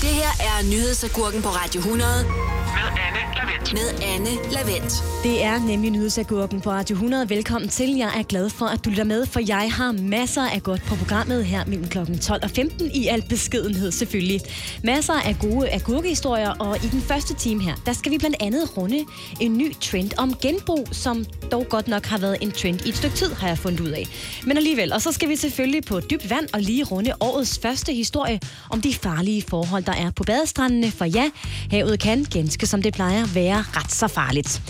Det her er nyhedsagurken på Radio 100 med Anne Lavendt. med Anne Lavendt. Det er nemlig nyhedsagurken på Radio 100. Velkommen til. Jeg er glad for, at du lytter med, for jeg har masser af godt på programmet her mellem kl. 12 og 15 i al beskedenhed selvfølgelig. Masser af gode agurkehistorier, og i den første time her, der skal vi blandt andet runde en ny trend om genbrug, som dog godt nok har været en trend i et stykke tid, har jeg fundet ud af. Men alligevel, og så skal vi selvfølgelig på dybt vand og lige runde årets første historie om de farlige forhold, der er på badestrandene. For ja, havet kan ganske som det plejer være ret så farligt.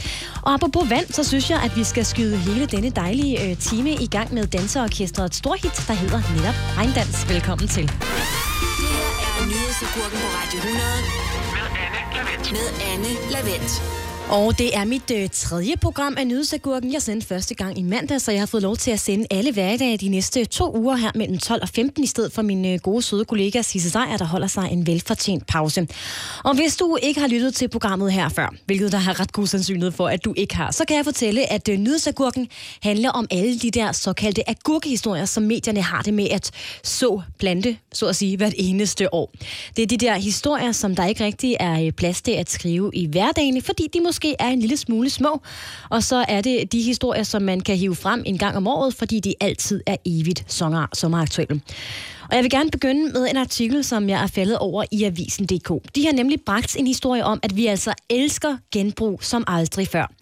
Og apropos vand, så synes jeg, at vi skal skyde hele denne dejlige øh, time i gang med danseorkestret Storhit, der hedder netop Regndans. Velkommen til. Det her er nyhedsagurken på Radio 100 Med Anne Lavendt. med Anne Lavendt. Og det er mit øh, tredje program af Nyhedsagurken. Jeg sendte første gang i mandag, så jeg har fået lov til at sende alle hverdage de næste to uger her mellem 12 og 15, i stedet for min øh, gode, søde kollega Sisse Sejer, der holder sig en velfortjent pause. Og hvis du ikke har lyttet til programmet her før, hvilket der har ret god sandsynlighed for, at du ikke har, så kan jeg fortælle, at øh, Nyhedsagurken handler om alle de der såkaldte agurkehistorier, som medierne har det med at så plante, så at sige, hvert eneste år. Det er de der historier, som der ikke rigtig er øh, plads til at skrive i hverdagen, fordi de måske er en lille smule små. Og så er det de historier, som man kan hive frem en gang om året, fordi de altid er evigt sommer, sommeraktuelle. Og jeg vil gerne begynde med en artikel, som jeg er faldet over i Avisen.dk. De har nemlig bragt en historie om, at vi altså elsker genbrug som aldrig før.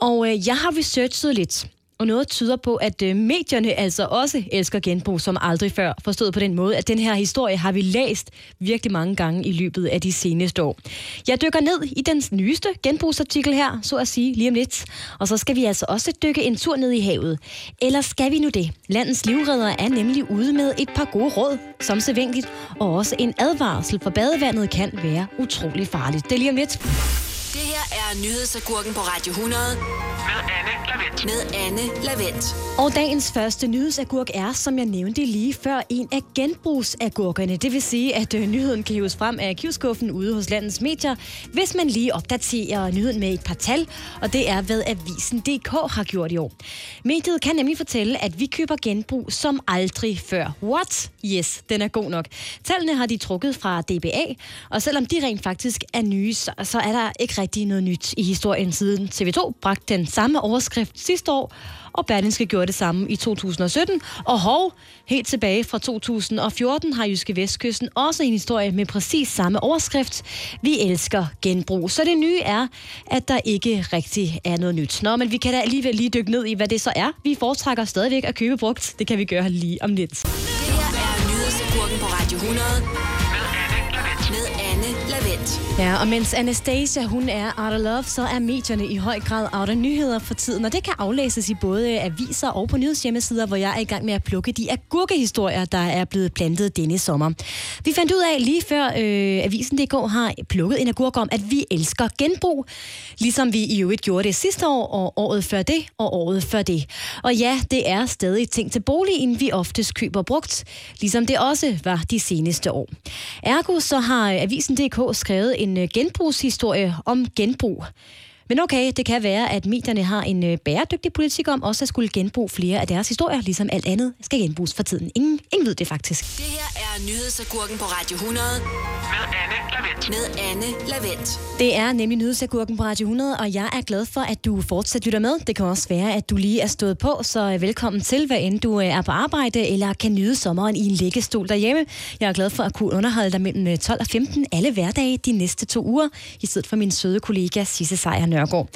Og øh, jeg har researchet lidt, og noget tyder på, at øh, medierne altså også elsker genbrug som aldrig før. Forstået på den måde, at den her historie har vi læst virkelig mange gange i løbet af de seneste år. Jeg dykker ned i den nyeste genbrugsartikel her, så at sige, lige om lidt. Og så skal vi altså også dykke en tur ned i havet. Eller skal vi nu det? Landets livredder er nemlig ude med et par gode råd, som sædvanligt, og også en advarsel, for badevandet kan være utrolig farligt. Det er lige om lidt. Det her er nyhedsagurken på Radio 100 Med Anne Lavendt. med Anne Lavendt. Og dagens første nyhedsagurk er, som jeg nævnte lige før, en af genbrugsagurkerne. Det vil sige, at øh, nyheden kan hives frem af kivskuffen ude hos landets medier, hvis man lige opdaterer nyheden med et par tal, og det er, hvad Avisen.dk har gjort i år. Mediet kan nemlig fortælle, at vi køber genbrug som aldrig før. What? Yes, den er god nok. Tallene har de trukket fra DBA, og selvom de rent faktisk er nye, så, så er der ikke rigtig noget nyt i historien siden TV2 bragte den samme overskrift sidste år, og Berlingske gjorde det samme i 2017. Og hov, helt tilbage fra 2014 har Jyske Vestkysten også en historie med præcis samme overskrift. Vi elsker genbrug. Så det nye er, at der ikke rigtig er noget nyt. Nå, men vi kan da alligevel lige dykke ned i, hvad det så er. Vi foretrækker stadigvæk at købe brugt. Det kan vi gøre lige om lidt. Det her er nyhedsagurken på Radio 100 Ja, og mens Anastasia hun er out of love, så er medierne i høj grad out of nyheder for tiden. Og det kan aflæses i både aviser og på nyhedshjemmesider, hvor jeg er i gang med at plukke de agurkehistorier, der er blevet plantet denne sommer. Vi fandt ud af lige før øh, Avisen.dk har plukket en agurk om, at vi elsker genbrug. Ligesom vi i øvrigt gjorde det sidste år, og året før det, og året før det. Og ja, det er stadig ting til boligen, vi oftest køber brugt, ligesom det også var de seneste år. Ergo så har Avisen.dk skrevet en en øh, genbrugshistorie om genbrug. Men okay, det kan være, at medierne har en øh, bæredygtig politik om også at skulle genbruge flere af deres historier, ligesom alt andet skal genbruges for tiden. Ingen, ingen ved det faktisk. Det her er nyhedsagurken på Radio 100 Med Anne Lavendt. med Anne Lavendt. Det er nemlig nyhedsagurken på Radio 100, og jeg er glad for, at du fortsat lytter med. Det kan også være, at du lige er stået på, så øh, velkommen til, hvad end du øh, er på arbejde, eller kan nyde sommeren i en liggestol derhjemme. Jeg er glad for at kunne underholde dig mellem øh, 12 og 15 alle hverdage de næste to uger, i stedet for min søde kollega Sisse Sejer Nørgaard.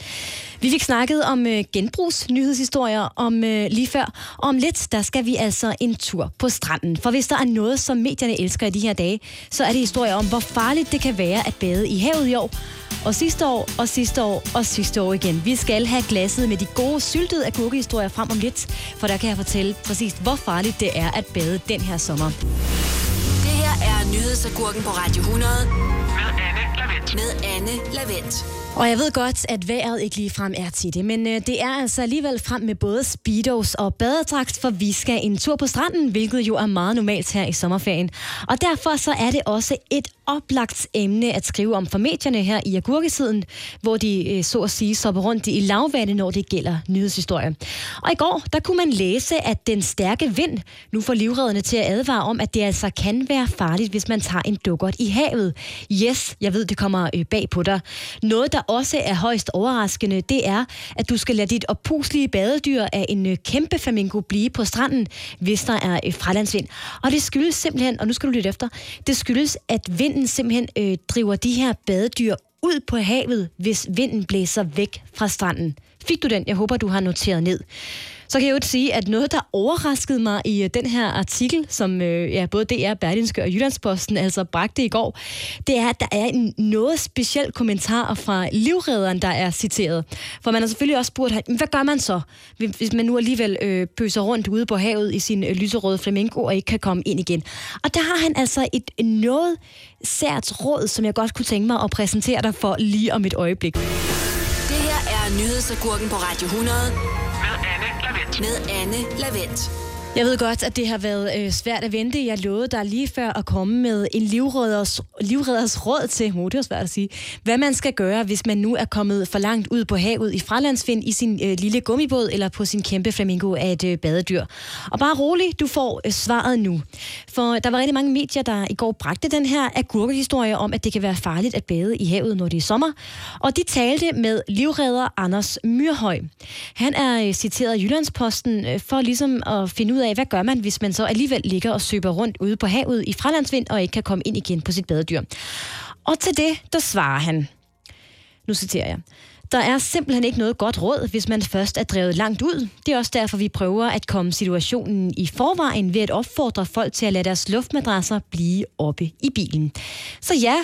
Vi fik snakket om øh, genbrugsnyhedshistorier om øh, lige før, og om lidt, der skal vi altså en tur på stranden. For hvis der er noget, som medierne elsker i de her dage, så er det historier om, hvor farligt det kan være at bade i havet i år, og sidste år, og sidste år, og sidste år igen. Vi skal have glasset med de gode syltede agurkehistorier frem om lidt, for der kan jeg fortælle præcis, hvor farligt det er at bade den her sommer. Det her er nyhedsagurken på Radio 100 Med Anne Lavendt. med Anne Lavendt. Og jeg ved godt, at vejret ikke lige frem er til det, men øh, det er altså alligevel frem med både speedos og badedragt, for vi skal en tur på stranden, hvilket jo er meget normalt her i sommerferien. Og derfor så er det også et oplagt emne at skrive om for medierne her i agurkesiden, hvor de øh, så at sige sopper rundt i lavvande, når det gælder nyhedshistorie. Og i går, der kunne man læse, at den stærke vind nu får livredderne til at advare om, at det altså kan være farligt, hvis man tager en dukkert i havet. Yes, jeg ved, det kommer øh, bag på dig. Noget, der også er højst overraskende, det er, at du skal lade dit oppuslige badedyr af en øh, kæmpe flamingo blive på stranden, hvis der er øh, fralandsvind. Og det skyldes simpelthen, og nu skal du lytte efter, det skyldes, at vinden simpelthen øh, driver de her badedyr ud på havet, hvis vinden blæser væk fra stranden. Fik du den? Jeg håber, du har noteret ned. Så kan jeg jo sige, at noget, der overraskede mig i øh, den her artikel, som øh, ja, både DR, Berlinske og Jyllandsposten altså bragte i går, det er, at der er en noget speciel kommentar fra livredderen, der er citeret. For man har selvfølgelig også spurgt, hvad gør man så, hvis man nu alligevel øh, pøser rundt ude på havet i sin øh, lyserøde flamingo og ikke kan komme ind igen. Og der har han altså et noget sært råd, som jeg godt kunne tænke mig at præsentere dig for lige om et øjeblik. Det her er nyhedsagurken på Radio 100 med Anne Lavendt. Jeg ved godt, at det har været øh, svært at vente. Jeg lovede dig lige før at komme med en livredders, livredders råd til, oh, det var svært at sige, hvad man skal gøre, hvis man nu er kommet for langt ud på havet i fralandsvind i sin øh, lille gummibåd eller på sin kæmpe flamingo af et øh, badedyr. Og bare rolig, du får øh, svaret nu. For der var rigtig mange medier, der i går bragte den her agurkehistorie om, at det kan være farligt at bade i havet, når det er sommer. Og de talte med livredder Anders Myrhøj. Han er øh, citeret i Jyllandsposten øh, for ligesom at finde ud af, hvad gør man, hvis man så alligevel ligger og søber rundt ude på havet i fralandsvind og ikke kan komme ind igen på sit badedyr. Og til det, der svarer han. Nu citerer jeg. Der er simpelthen ikke noget godt råd, hvis man først er drevet langt ud. Det er også derfor, vi prøver at komme situationen i forvejen ved at opfordre folk til at lade deres luftmadrasser blive oppe i bilen. Så ja,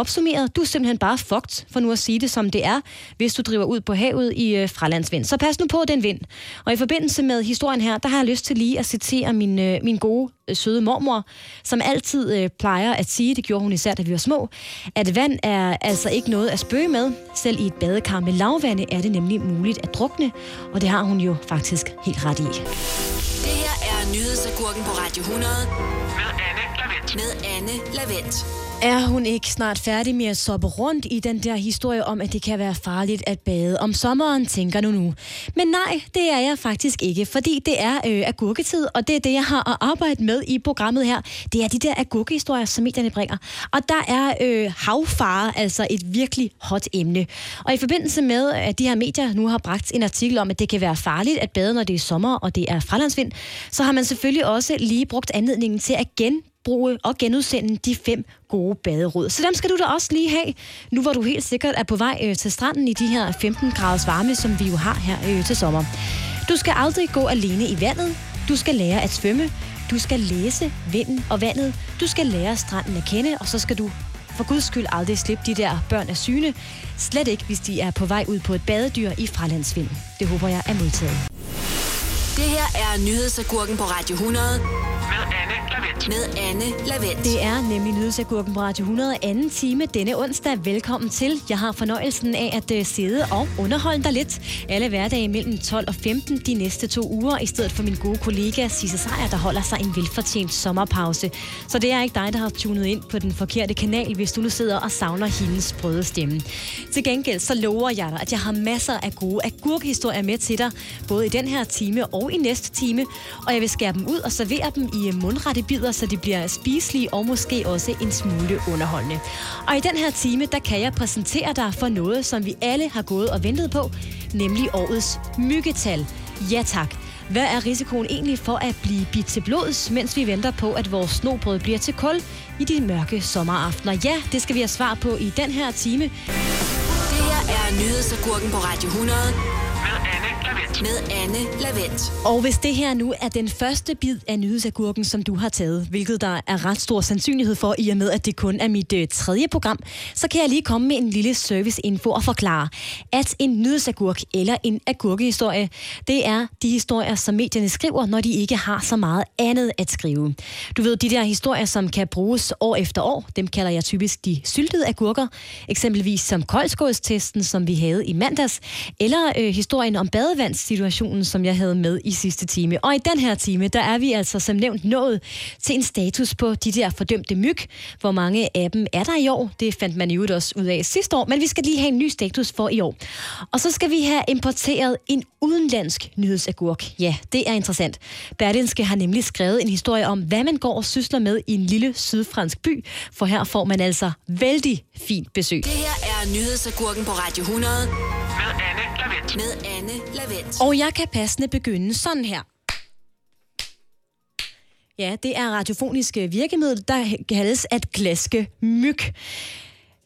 opsummeret, du er simpelthen bare fucked, for nu at sige det som det er, hvis du driver ud på havet i øh, fralandsvind. Så pas nu på den vind. Og i forbindelse med historien her, der har jeg lyst til lige at citere min, øh, min gode, øh, søde mormor, som altid øh, plejer at sige, det gjorde hun især, da vi var små, at vand er altså ikke noget at spøge med. Selv i et badekar med lavvande er det nemlig muligt at drukne, og det har hun jo faktisk helt ret i. Det her er nyhedsagurken på Radio 100 Med Anne Lavendt. med Anne Lavendt. Er hun ikke snart færdig med at soppe rundt i den der historie om, at det kan være farligt at bade om sommeren, tænker du nu. Men nej, det er jeg faktisk ikke, fordi det er øh, agurketid, og det er det, jeg har at arbejde med i programmet her. Det er de der agurkehistorier, som medierne bringer. Og der er øh, havfare altså et virkelig hot emne. Og i forbindelse med, at de her medier nu har bragt en artikel om, at det kan være farligt at bade, når det er sommer, og det er fralandsvind, så har man selvfølgelig også lige brugt anledningen til at gen genbruge og genudsende de fem gode baderåd. Så dem skal du da også lige have, nu hvor du helt sikkert er på vej øh, til stranden i de her 15 graders varme, som vi jo har her øh, til sommer. Du skal aldrig gå alene i vandet. Du skal lære at svømme. Du skal læse vinden og vandet. Du skal lære stranden at kende, og så skal du for guds skyld aldrig slippe de der børn af syne. Slet ikke, hvis de er på vej ud på et badedyr i fralandsvind. Det håber jeg er modtaget. Det her er nyhedsagurken på Radio 100 med Anne Lavendt. med Anne Lavendt. Det er nemlig Nyhedsagurken på Radio 100 anden time denne onsdag. Velkommen til. Jeg har fornøjelsen af at øh, sidde og underholde dig lidt alle hverdage mellem 12 og 15 de næste to uger, i stedet for min gode kollega Sisse Sejer, der holder sig en velfortjent sommerpause. Så det er ikke dig, der har tunet ind på den forkerte kanal, hvis du nu sidder og savner hendes sprøde stemme. Til gengæld så lover jeg dig, at jeg har masser af gode agurkehistorier med til dig, både i den her time og i næste time, og jeg vil skære dem ud og servere dem i i mundrette bidder, så de bliver spiselige og måske også en smule underholdende. Og i den her time, der kan jeg præsentere dig for noget, som vi alle har gået og ventet på, nemlig årets myggetal. Ja tak. Hvad er risikoen egentlig for at blive bidt til blods, mens vi venter på, at vores snobrød bliver til kul i de mørke sommeraftener? Ja, det skal vi have svar på i den her time. Det her er nyhedsagurken på Radio 100 Lavendt. Med Anne Lavendt. Og hvis det her nu er den første bid af nyhedsagurken, som du har taget, hvilket der er ret stor sandsynlighed for, i og med, at det kun er mit øh, tredje program, så kan jeg lige komme med en lille serviceinfo og forklare, at en nyhedsagurk eller en agurkehistorie, det er de historier, som medierne skriver, når de ikke har så meget andet at skrive. Du ved, de der historier, som kan bruges år efter år, dem kalder jeg typisk de syltede agurker, eksempelvis som koldskålstesten, som vi havde i mandags, eller øh, historien om badevandssituationen, som jeg havde med i sidste time. Og i den her time, der er vi altså som nævnt nået til en status på de der fordømte myg. Hvor mange af dem er der i år? Det fandt man jo også ud af sidste år, men vi skal lige have en ny status for i år. Og så skal vi have importeret en udenlandsk nyhedsagurk. Ja, det er interessant. Berlinske har nemlig skrevet en historie om, hvad man går og sysler med i en lille sydfransk by, for her får man altså vældig fint besøg. Det her er nyhedsagurken på Radio 100. Med. Med Anne Lavendt. Og jeg kan passende begynde sådan her. Ja, det er radiofoniske øh, virkemiddel, der kaldes at glaske myg.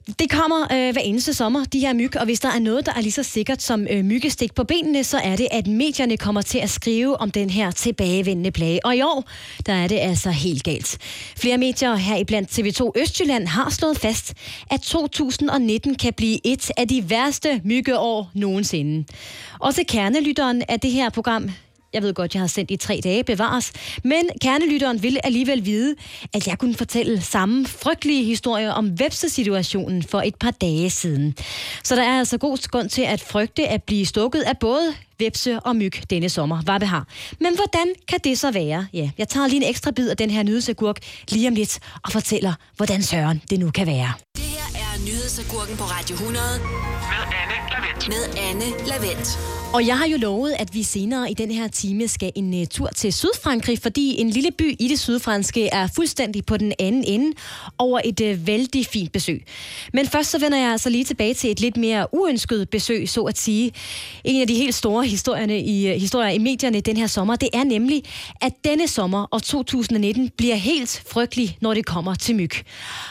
Det kommer øh, hver eneste sommer, de her myg, og hvis der er noget, der er lige så sikkert som øh, myggestik på benene, så er det, at medierne kommer til at skrive om den her tilbagevendende plage. Og i år, der er det altså helt galt. Flere medier her i blandt TV2 Østjylland har slået fast, at 2019 kan blive et af de værste myggeår nogensinde. Også kernelytteren af det her program, jeg ved godt, jeg har sendt i tre dage, bevares. Men kernelytteren ville alligevel vide, at jeg kunne fortælle samme frygtelige historie om websesituationen for et par dage siden. Så der er altså god grund til at frygte at blive stukket af både vepse og myg denne sommer. Hvad det har. Men hvordan kan det så være? Ja, jeg tager lige en ekstra bid af den her nyhedsagurk lige om lidt og fortæller, hvordan søren det nu kan være. Det her er nyhedsagurken på Radio 100. Med Anne Lavendt. Med Anne Lavendt. Og jeg har jo lovet, at vi senere i den her time skal en uh, tur til Sydfrankrig, fordi en lille by i det sydfranske er fuldstændig på den anden ende over et uh, vældig fint besøg. Men først så vender jeg altså lige tilbage til et lidt mere uønsket besøg, så at sige. En af de helt store historierne i, uh, historier i medierne den her sommer, det er nemlig, at denne sommer og 2019 bliver helt frygtelig, når det kommer til myg.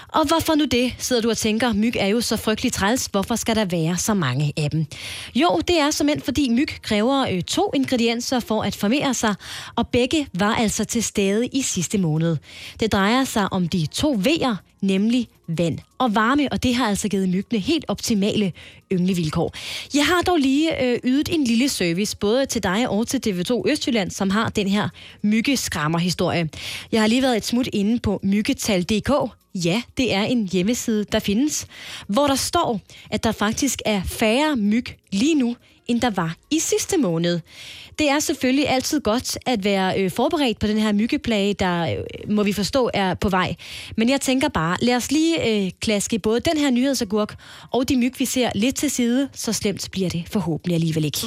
Og hvorfor nu det, sidder du og tænker, myg er jo så frygtelig træls, hvorfor skal der være så mange af dem? Jo, det er som fordi myg kræver øh, to ingredienser for at formere sig, og begge var altså til stede i sidste måned. Det drejer sig om de to V'er, nemlig vand og varme, og det har altså givet myggene helt optimale ynglevilkår. Jeg har dog lige øh, ydet en lille service, både til dig og til TV2 Østjylland, som har den her myggeskrammer-historie. Jeg har lige været et smut inde på myggetal.dk, Ja, det er en hjemmeside, der findes, hvor der står, at der faktisk er færre myg lige nu, end der var i sidste måned. Det er selvfølgelig altid godt at være øh, forberedt på den her myggeplage, der øh, må vi forstå er på vej. Men jeg tænker bare, lad os lige øh, klaske både den her nyhedsagurk og de myg, vi ser lidt til side, så slemt bliver det forhåbentlig alligevel ikke.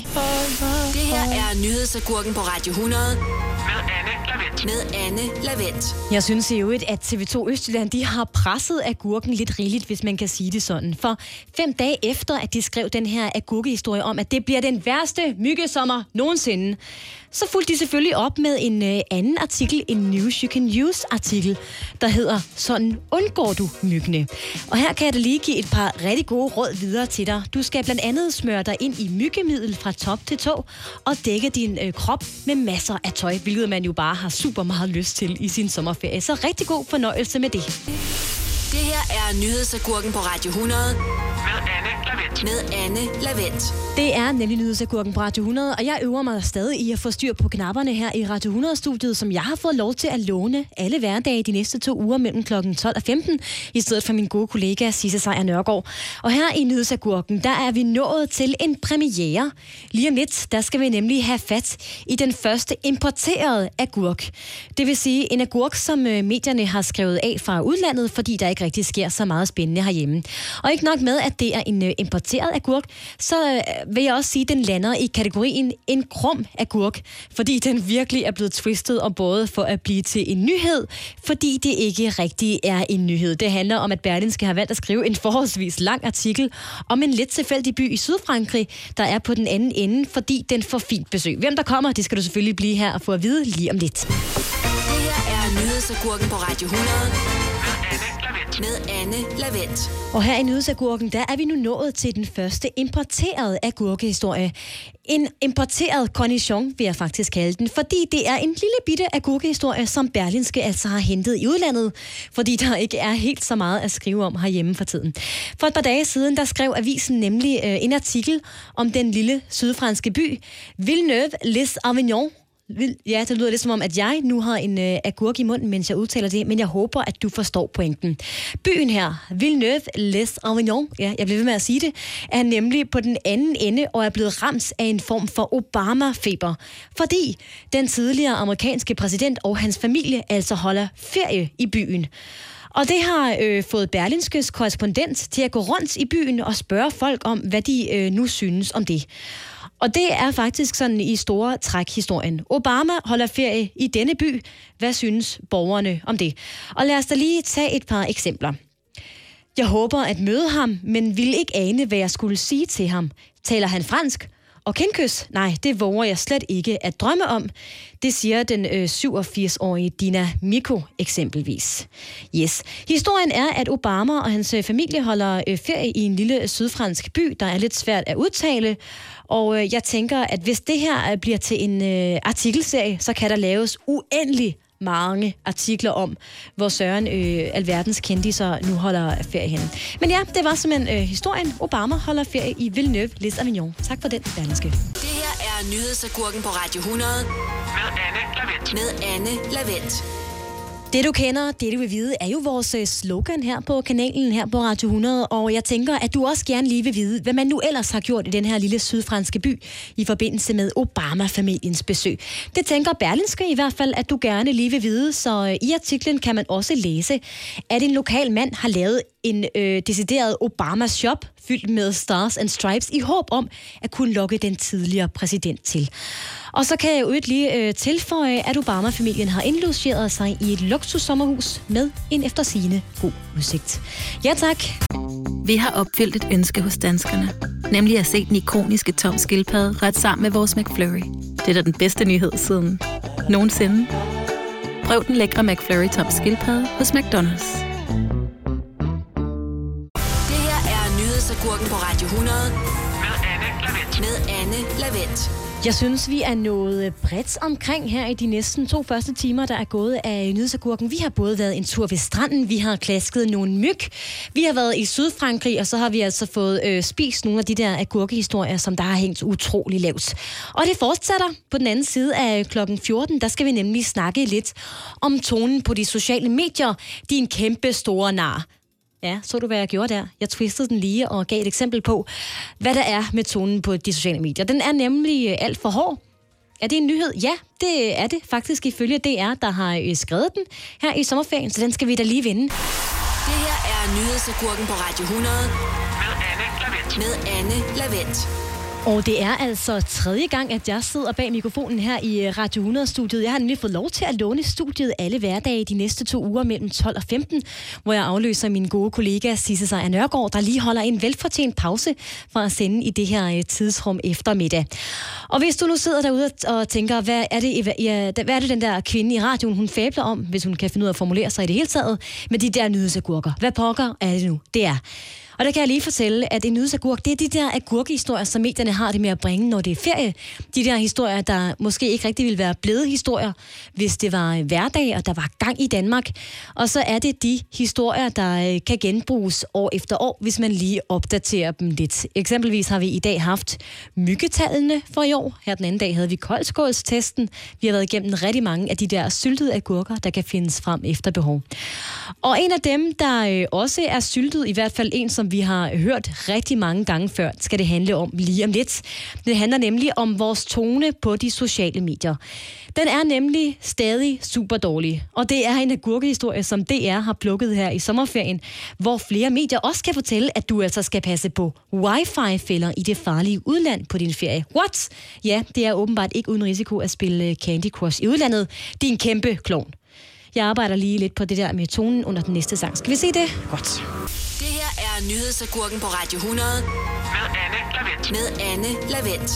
Det her er nyhedsagurken på Radio 100. Med Anne. Med Anne Lavendt. Jeg synes i øvrigt, at TV2 Østjylland de har presset agurken lidt rigeligt, hvis man kan sige det sådan. For fem dage efter, at de skrev den her agurkehistorie om, at det bliver den værste myggesommer nogensinde, så fulgte de selvfølgelig op med en øh, anden artikel, en News You Can Use artikel, der hedder Sådan undgår du myggene. Og her kan jeg da lige give et par rigtig gode råd videre til dig. Du skal blandt andet smøre dig ind i myggemiddel fra top til tå, og dække din øh, krop med masser af tøj, hvilket man jo bare har super meget lyst til i sin sommerferie. Så rigtig god fornøjelse med det. Det her er nyhedsagurken på Radio 100. Med Anne Lavendt. Med Anne Lavendt. Det er nemlig nyhedsagurken på Radio 100, og jeg øver mig stadig i at få styr på knapperne her i Radio 100-studiet, som jeg har fået lov til at låne alle hverdage de næste to uger mellem kl. 12 og 15, i stedet for min gode kollega Sisse Sejr Nørgaard. Og her i nyhedsagurken, der er vi nået til en premiere. Lige om lidt, der skal vi nemlig have fat i den første importerede agurk. Det vil sige en agurk, som øh, medierne har skrevet af fra udlandet, fordi der ikke rigtig sker så meget spændende herhjemme. Og ikke nok med, at det er en øh, importeret agurk, så øh, vil jeg også sige, at den lander i kategorien en krum agurk, fordi den virkelig er blevet twistet og både for at blive til en nyhed, fordi det ikke rigtig er en nyhed. Det handler om, at Berlinske har valgt at skrive en forholdsvis lang artikel om en lidt tilfældig by i Sydfrankrig, der er på den anden ende, fordi den får fint besøg. Hvem der kommer, det skal du selvfølgelig blive her og få at vide lige om lidt. Det her er nyhedsagurken på Radio 100. Med Anne Lavendt. Og her i Nyhedsagurken, der er vi nu nået til den første importerede agurkehistorie. En importeret cornichon, vil jeg faktisk kalde den, fordi det er en lille bitte agurkehistorie, som Berlinske altså har hentet i udlandet, fordi der ikke er helt så meget at skrive om herhjemme for tiden. For et par dage siden, der skrev avisen nemlig øh, en artikel om den lille sydfranske by Villeneuve-les-Avignon, vil- Ja, det lyder lidt som om, at jeg nu har en øh, agurk i munden, mens jeg udtaler det, men jeg håber, at du forstår pointen. Byen her, Villeneuve-les-Avignon, ja, jeg bliver ved med at sige det, er nemlig på den anden ende og er blevet ramt af en form for Obama-feber, fordi den tidligere amerikanske præsident og hans familie altså holder ferie i byen. Og det har øh, fået Berlinskes korrespondent til at gå rundt i byen og spørge folk om, hvad de øh, nu synes om det. Og det er faktisk sådan i store træk historien. Obama holder ferie i denne by. Hvad synes borgerne om det? Og lad os da lige tage et par eksempler. Jeg håber at møde ham, men vil ikke ane, hvad jeg skulle sige til ham. Taler han fransk? Og kindkys? Nej, det våger jeg slet ikke at drømme om. Det siger den øh, 87-årige Dina Miko eksempelvis. Yes. Historien er, at Obama og hans øh, familie holder øh, ferie i en lille øh, sydfransk by, der er lidt svært at udtale. Og øh, jeg tænker, at hvis det her øh, bliver til en øh, artikelserie, så kan der laves uendelig mange artikler om, hvor Søren øh, alverdens kendiser nu holder ferie henne. Men ja, det var simpelthen øh, historien. Obama holder ferie i Villeneuve-les-Avignon. Tak for den, Berlingske. Det her er Nyhedsagurken på Radio 100. Med Anne Lavendt. Med Anne Lavendt. Det du kender, det du vil vide, er jo vores øh, slogan her på kanalen her på Radio 100, og jeg tænker, at du også gerne lige vil vide, hvad man nu ellers har gjort i den her lille sydfranske by i forbindelse med Obama-familiens besøg. Det tænker Berlinske i hvert fald, at du gerne lige vil vide, så øh, i artiklen kan man også læse, at en lokal mand har lavet en øh, decideret Obama-shop fyldt med stars and stripes i håb om at kunne lokke den tidligere præsident til. Og så kan jeg jo lige øh, tilføje, at Obama-familien har indlogeret sig i et luksussommerhus med en eftersigende god udsigt. Ja tak. Vi har opfyldt et ønske hos danskerne. Nemlig at se den ikoniske tom skildpadde ret sammen med vores McFlurry. Det er da den bedste nyhed siden nogensinde. Prøv den lækre McFlurry tom skildpadde hos McDonald's. Det her er Nyhedsagurken på Radio 100. Med Anne Lavendt. Med Anne Lavendt. Jeg synes, vi er nået øh, bredt omkring her i de næsten to første timer, der er gået af nyhedsagurken. Vi har både været en tur ved stranden, vi har klasket nogle myg, vi har været i Sydfrankrig, og så har vi altså fået øh, spist nogle af de der agurkehistorier, som der har hængt utrolig lavt. Og det fortsætter på den anden side af øh, klokken 14. Der skal vi nemlig snakke lidt om tonen på de sociale medier. Din kæmpe store nar. Ja, så du, hvad jeg gjorde der? Jeg twistede den lige og gav et eksempel på, hvad der er med tonen på de sociale medier. Den er nemlig øh, alt for hård. Er det en nyhed? Ja, det er det faktisk ifølge DR, der har øh, skrevet den her i sommerferien, så den skal vi da lige vinde. Det her er Nyhedsagurken på Radio 100. Med Anne Lavendt. Med Anne Lavendt. Og det er altså tredje gang, at jeg sidder bag mikrofonen her i øh, Radio 100-studiet. Jeg har nemlig fået lov til at låne studiet alle hverdage de næste to uger mellem 12 og 15, hvor jeg afløser min gode kollega Sisse Sejr Nørgaard, der lige holder en velfortjent pause fra at sende i det her øh, tidsrum eftermiddag. Og hvis du nu sidder derude og tænker, hvad er det, ja, hvad er det den der kvinde i radioen, hun fabler om, hvis hun kan finde ud af at formulere sig i det hele taget, med de der nydelsegurker. Hvad pokker er det nu? Det er og der kan jeg lige fortælle, at en nyhedsagurk, det er de der agurkehistorier, som medierne har det med at bringe, når det er ferie. De der historier, der måske ikke rigtig ville være blevet historier, hvis det var øh, hverdag, og der var gang i Danmark. Og så er det de historier, der øh, kan genbruges år efter år, hvis man lige opdaterer dem lidt. Eksempelvis har vi i dag haft myggetallene for i år. Her den anden dag havde vi koldskålstesten. Vi har været igennem rigtig mange af de der syltede agurker, der kan findes frem efter behov. Og en af dem, der øh, også er syltet, i hvert fald en, som vi har hørt rigtig mange gange før, skal det handle om lige om lidt. Det handler nemlig om vores tone på de sociale medier. Den er nemlig stadig super dårlig, og det er en agurkehistorie, som DR har plukket her i sommerferien, hvor flere medier også kan fortælle, at du altså skal passe på wifi-fælder i det farlige udland på din ferie. What? Ja, det er åbenbart ikke uden risiko at spille øh, Candy Crush i udlandet. Din kæmpe klon. Jeg arbejder lige lidt på det der med tonen under den næste sang. Skal vi se det? Godt. Det her er Nyhedsagurken på Radio 100. Med Anne Lavendt. Med Anne Lavendt.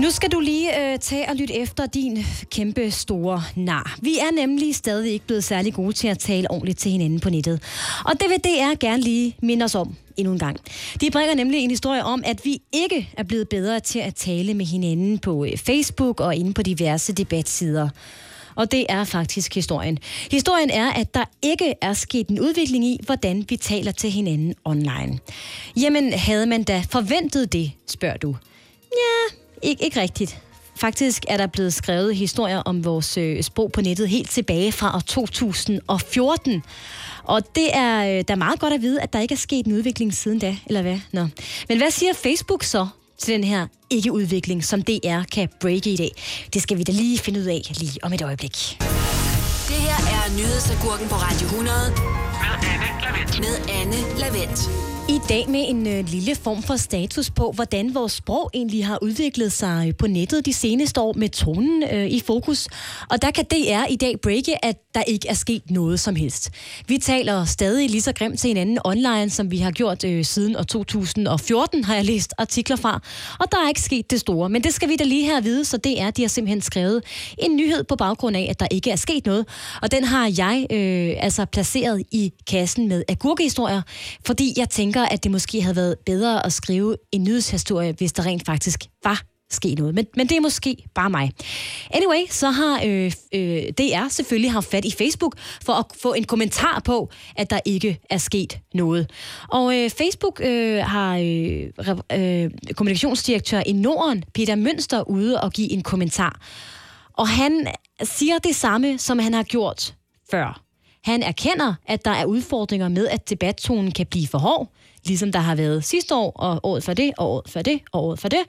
Nu skal du lige øh, tage og lytte efter din kæmpe store nar. Vi er nemlig stadig ikke blevet særlig gode til at tale ordentligt til hinanden på nettet. Og det vil DR gerne lige minde os om endnu en gang. De bringer nemlig en historie om, at vi ikke er blevet bedre til at tale med hinanden på øh, Facebook og inde på diverse debatsider. Og det er faktisk historien. Historien er, at der ikke er sket en udvikling i, hvordan vi taler til hinanden online. Jamen, havde man da forventet det, spørger du? Ja, ikke, ikke rigtigt. Faktisk er der blevet skrevet historier om vores øh, sprog på nettet helt tilbage fra år 2014. Og det er øh, da meget godt at vide, at der ikke er sket en udvikling siden da, eller hvad? Nå. Men hvad siger Facebook så til den her ikke-udvikling, som DR kan breake i dag? Det skal vi da lige finde ud af lige om et øjeblik. Det her er nyhedsagurken på Radio 100 Med Anne Lavendt. med Anne Lavendt. I dag med en øh, lille form for status på, hvordan vores sprog egentlig har udviklet sig på nettet de seneste år med tonen øh, i fokus. Og der kan DR i dag breake, at der ikke er sket noget som helst. Vi taler stadig lige så grimt til hinanden online, som vi har gjort øh, siden år 2014, har jeg læst artikler fra. Og der er ikke sket det store, men det skal vi da lige her vide, så det er, de har simpelthen skrevet en nyhed på baggrund af, at der ikke er sket noget. Og den har jeg øh, altså placeret i kassen med agurkehistorier, fordi jeg tænker, at det måske havde været bedre at skrive en nyhedshistorie, hvis der rent faktisk var ske noget. Men, men det er måske bare mig. Anyway, så har øh, øh, DR selvfølgelig haft fat i Facebook for at få en kommentar på, at der ikke er sket noget. Og øh, Facebook øh, har øh, øh, kommunikationsdirektør i Norden, Peter Mønster, ude og give en kommentar. Og han siger det samme, som han har gjort før. Han erkender, at der er udfordringer med, at debattonen kan blive for hård, ligesom der har været sidste år, og året for det, og året for det, og året for det.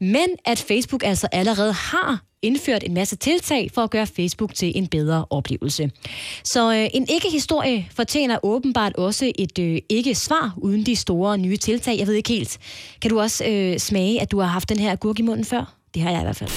Men at Facebook altså allerede har indført en masse tiltag for at gøre Facebook til en bedre oplevelse. Så øh, en ikke-historie fortjener åbenbart også et øh, ikke-svar uden de store nye tiltag. Jeg ved ikke helt. Kan du også øh, smage, at du har haft den her agurk i munden før? Det har jeg i hvert fald.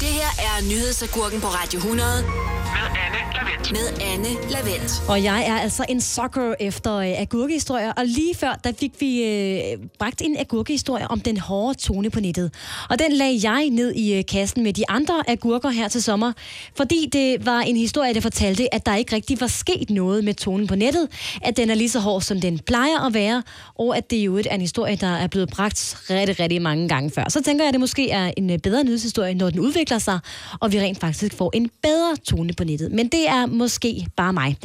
Det her er nyhedsagurken på Radio 100 Med Anne Lavendt. med Anne Lavendt. Og jeg er altså en sucker efter øh, agurkehistorier, og lige før, der fik vi øh, bragt en agurkehistorie om den hårde tone på nettet. Og den lagde jeg ned i øh, kassen med de andre agurker her til sommer, fordi det var en historie, der fortalte, at der ikke rigtig var sket noget med tonen på nettet, at den er lige så hård, som den plejer at være, og at det jo er en historie, der er blevet bragt rigtig, rigtig mange gange før. Så tænker jeg, at det måske er en øh, bedre nyhedshistorie, når den udvikler sig, og vi rent faktisk får en bedre tone på nettet. Men det er måske bare mig.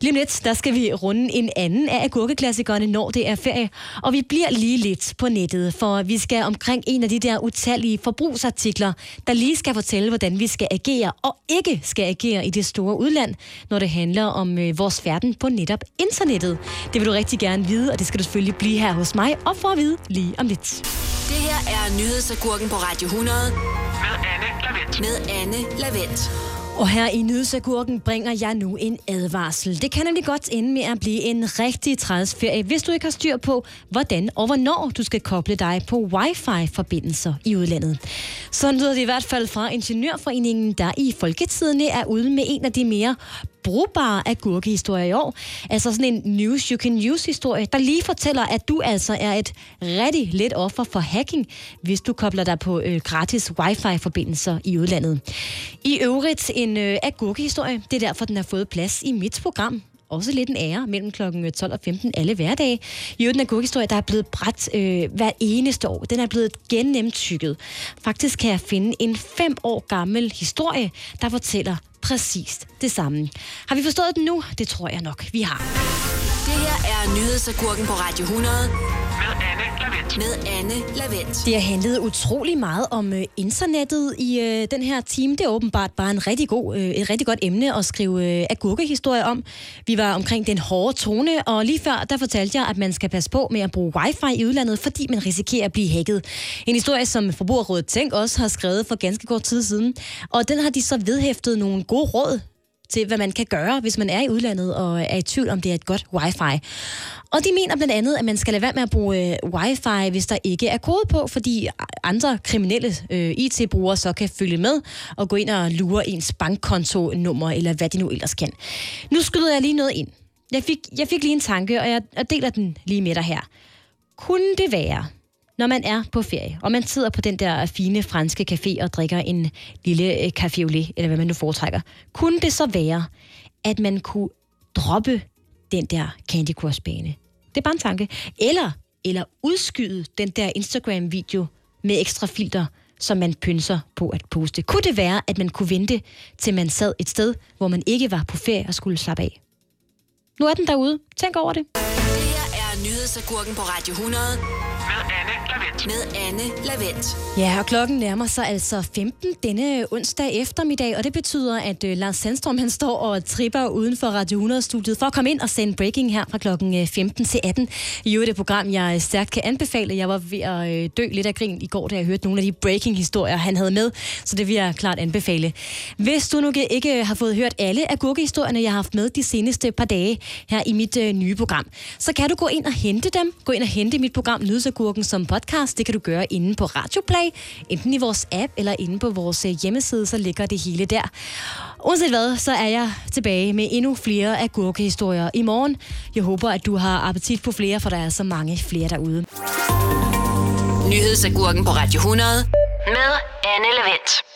Lige om lidt, der skal vi runde en anden af agurkeklassikerne, når det er ferie. Og vi bliver lige lidt på nettet, for vi skal omkring en af de der utallige forbrugsartikler, der lige skal fortælle, hvordan vi skal agere og ikke skal agere i det store udland, når det handler om øh, vores færden på netop internettet. Det vil du rigtig gerne vide, og det skal du selvfølgelig blive her hos mig og få at vide lige om lidt. Det her er nyhedsagurken på Radio 100 Med Anne Lavendt. med Anne Lavendt. Og her i Nyhedsagurken bringer jeg nu en advarsel. Det kan nemlig godt ende med at blive en rigtig træls ferie, hvis du ikke har styr på, hvordan og hvornår du skal koble dig på wifi-forbindelser i udlandet. Sådan lyder det i hvert fald fra Ingeniørforeningen, der i Folketidene er ude med en af de mere brugbare agurkehistorier i år. Altså sådan en news you can use historie, der lige fortæller, at du altså er et rigtig let offer for hacking, hvis du kobler dig på øh, gratis wifi-forbindelser i udlandet. I øvrigt en øh, agurkehistorie. Det er derfor, den har fået plads i mit program også lidt en ære mellem kl. 12 øh, og 15 alle hverdage. I øvrigt en gurkehistorie, der er blevet bræt øh, hver eneste år. Den er blevet gennemtykket. Faktisk kan jeg finde en fem år gammel historie, der fortæller præcis det samme. Har vi forstået den nu? Det tror jeg nok, vi har. Det her er nyhedsagurken på Radio 100 med Anne Lavendt. Det har handlet utrolig meget om øh, internettet i øh, den her time. Det er åbenbart bare en rigtig god, øh, et rigtig godt emne at skrive øh, agurkehistorie om. Vi var omkring den hårde tone, og lige før der fortalte jeg, at man skal passe på med at bruge wifi i udlandet, fordi man risikerer at blive hacket. En historie, som Forbrugerrådet Tænk også har skrevet for ganske kort tid siden. Og den har de så vedhæftet nogle gode råd til, hvad man kan gøre, hvis man er i udlandet og er i tvivl om, det er et godt wifi. Og de mener blandt andet, at man skal lade være med at bruge øh, wifi, hvis der ikke er kode på, fordi andre kriminelle øh, IT-brugere så kan følge med og gå ind og lure ens bankkontonummer, eller hvad de nu ellers kan. Nu skyder jeg lige noget ind. Jeg fik, jeg fik lige en tanke, og jeg, jeg deler den lige med dig her. Kunne det være, når man er på ferie, og man sidder på den der fine franske café og drikker en lille øh, café au lait, eller hvad man nu foretrækker, kunne det så være, at man kunne droppe den der Candy Crush-bane? Det er bare en tanke. Eller, eller udskyde den der Instagram-video med ekstra filter, som man pynser på at poste. Kunne det være, at man kunne vente, til man sad et sted, hvor man ikke var på ferie og skulle slappe af? Nu er den derude. Tænk over det. Det her er nyhedsagurken på Radio 100 Med Anne Lavendt. med Anne Lavendt. Ja, og klokken nærmer sig altså 15 denne onsdag eftermiddag, og det betyder, at øh, Lars Sandstrøm han står og tripper uden for Radio 100-studiet for at komme ind og sende breaking her fra klokken øh, 15 til 18. I øvrigt et program, jeg øh, stærkt kan anbefale. Jeg var ved at øh, dø lidt af grin i går, da jeg hørte nogle af de breaking-historier, han havde med, så det vil jeg klart anbefale. Hvis du nu ikke- ikke øh, har fået hørt alle agurkehistorierne, jeg har haft med de seneste par dage her i mit øh, nye program, så kan du gå ind og hente dem. Gå ind og hente mit program Nyhedsagurken som podcast. Det kan du gøre inde på Radioplay, enten i vores app eller inde på vores øh, hjemmeside, så ligger det hele der. Uanset hvad, så er jeg tilbage med endnu flere agurkehistorier i morgen. Jeg håber, at du har appetit på flere, for der er så mange flere derude. Nyhedsagurken på Radio 100 med Anne Lavendt.